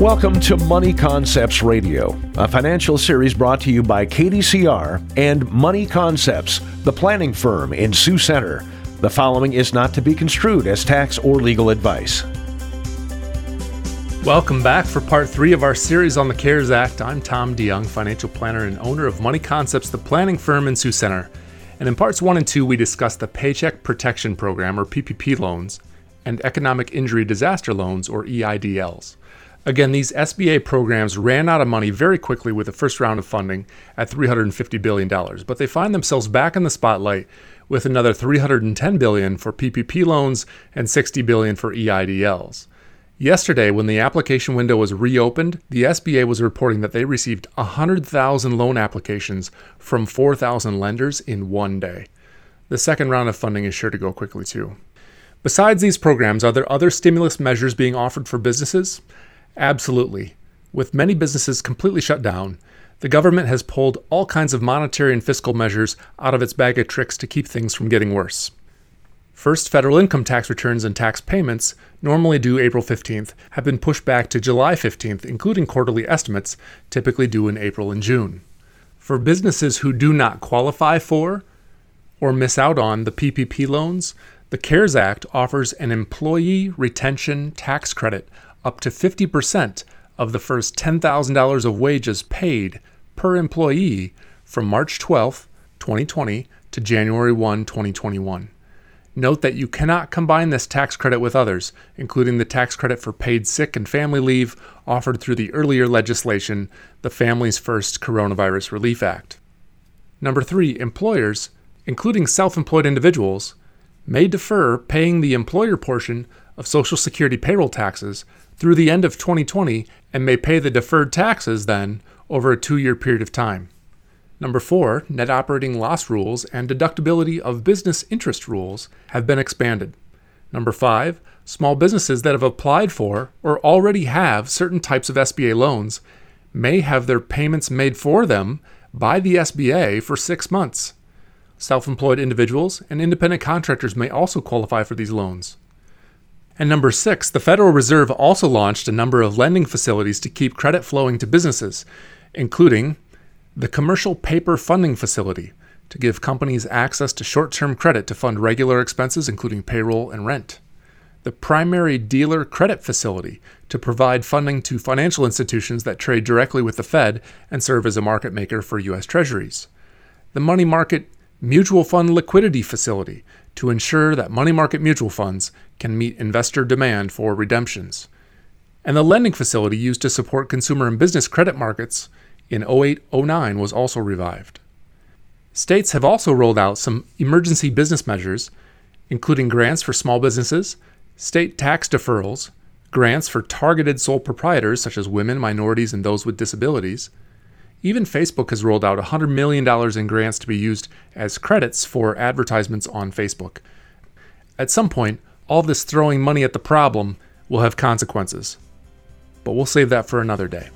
Welcome to Money Concepts Radio, a financial series brought to you by KDCR and Money Concepts, the planning firm in Sioux Center. The following is not to be construed as tax or legal advice. Welcome back for part three of our series on the CARES Act. I'm Tom DeYoung, financial planner and owner of Money Concepts, the planning firm in Sioux Center. And in parts one and two, we discussed the Paycheck Protection Program, or PPP loans, and Economic Injury Disaster Loans, or EIDLs. Again, these SBA programs ran out of money very quickly with the first round of funding at $350 billion, but they find themselves back in the spotlight with another $310 billion for PPP loans and $60 billion for EIDLs. Yesterday, when the application window was reopened, the SBA was reporting that they received 100,000 loan applications from 4,000 lenders in one day. The second round of funding is sure to go quickly, too. Besides these programs, are there other stimulus measures being offered for businesses? Absolutely. With many businesses completely shut down, the government has pulled all kinds of monetary and fiscal measures out of its bag of tricks to keep things from getting worse. First, federal income tax returns and tax payments, normally due April 15th, have been pushed back to July 15th, including quarterly estimates, typically due in April and June. For businesses who do not qualify for or miss out on the PPP loans, the CARES Act offers an employee retention tax credit up to 50% of the first $10,000 of wages paid per employee from March 12, 2020 to January 1, 2021. Note that you cannot combine this tax credit with others, including the tax credit for paid sick and family leave offered through the earlier legislation, the Families First Coronavirus Relief Act. Number three, employers, including self employed individuals, may defer paying the employer portion of Social Security payroll taxes through the end of 2020 and may pay the deferred taxes then over a two year period of time. Number four, net operating loss rules and deductibility of business interest rules have been expanded. Number five, small businesses that have applied for or already have certain types of SBA loans may have their payments made for them by the SBA for six months. Self employed individuals and independent contractors may also qualify for these loans. And number six, the Federal Reserve also launched a number of lending facilities to keep credit flowing to businesses, including the Commercial Paper Funding Facility to give companies access to short term credit to fund regular expenses, including payroll and rent. The Primary Dealer Credit Facility to provide funding to financial institutions that trade directly with the Fed and serve as a market maker for U.S. Treasuries. The Money Market Mutual Fund Liquidity Facility to ensure that money market mutual funds can meet investor demand for redemptions. And the lending facility used to support consumer and business credit markets in 08 09 was also revived. States have also rolled out some emergency business measures, including grants for small businesses, state tax deferrals, grants for targeted sole proprietors such as women, minorities, and those with disabilities, even Facebook has rolled out $100 million in grants to be used as credits for advertisements on Facebook. At some point, all this throwing money at the problem will have consequences. But we'll save that for another day.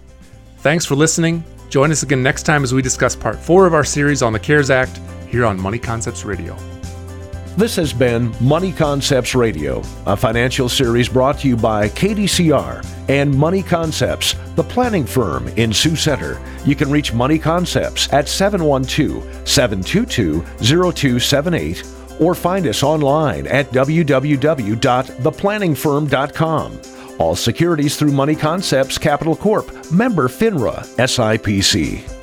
Thanks for listening. Join us again next time as we discuss part four of our series on the CARES Act here on Money Concepts Radio. This has been Money Concepts Radio, a financial series brought to you by KDCR and Money Concepts, the planning firm in Sioux Center. You can reach Money Concepts at 712 722 0278 or find us online at www.theplanningfirm.com. All securities through Money Concepts Capital Corp, member FINRA, SIPC.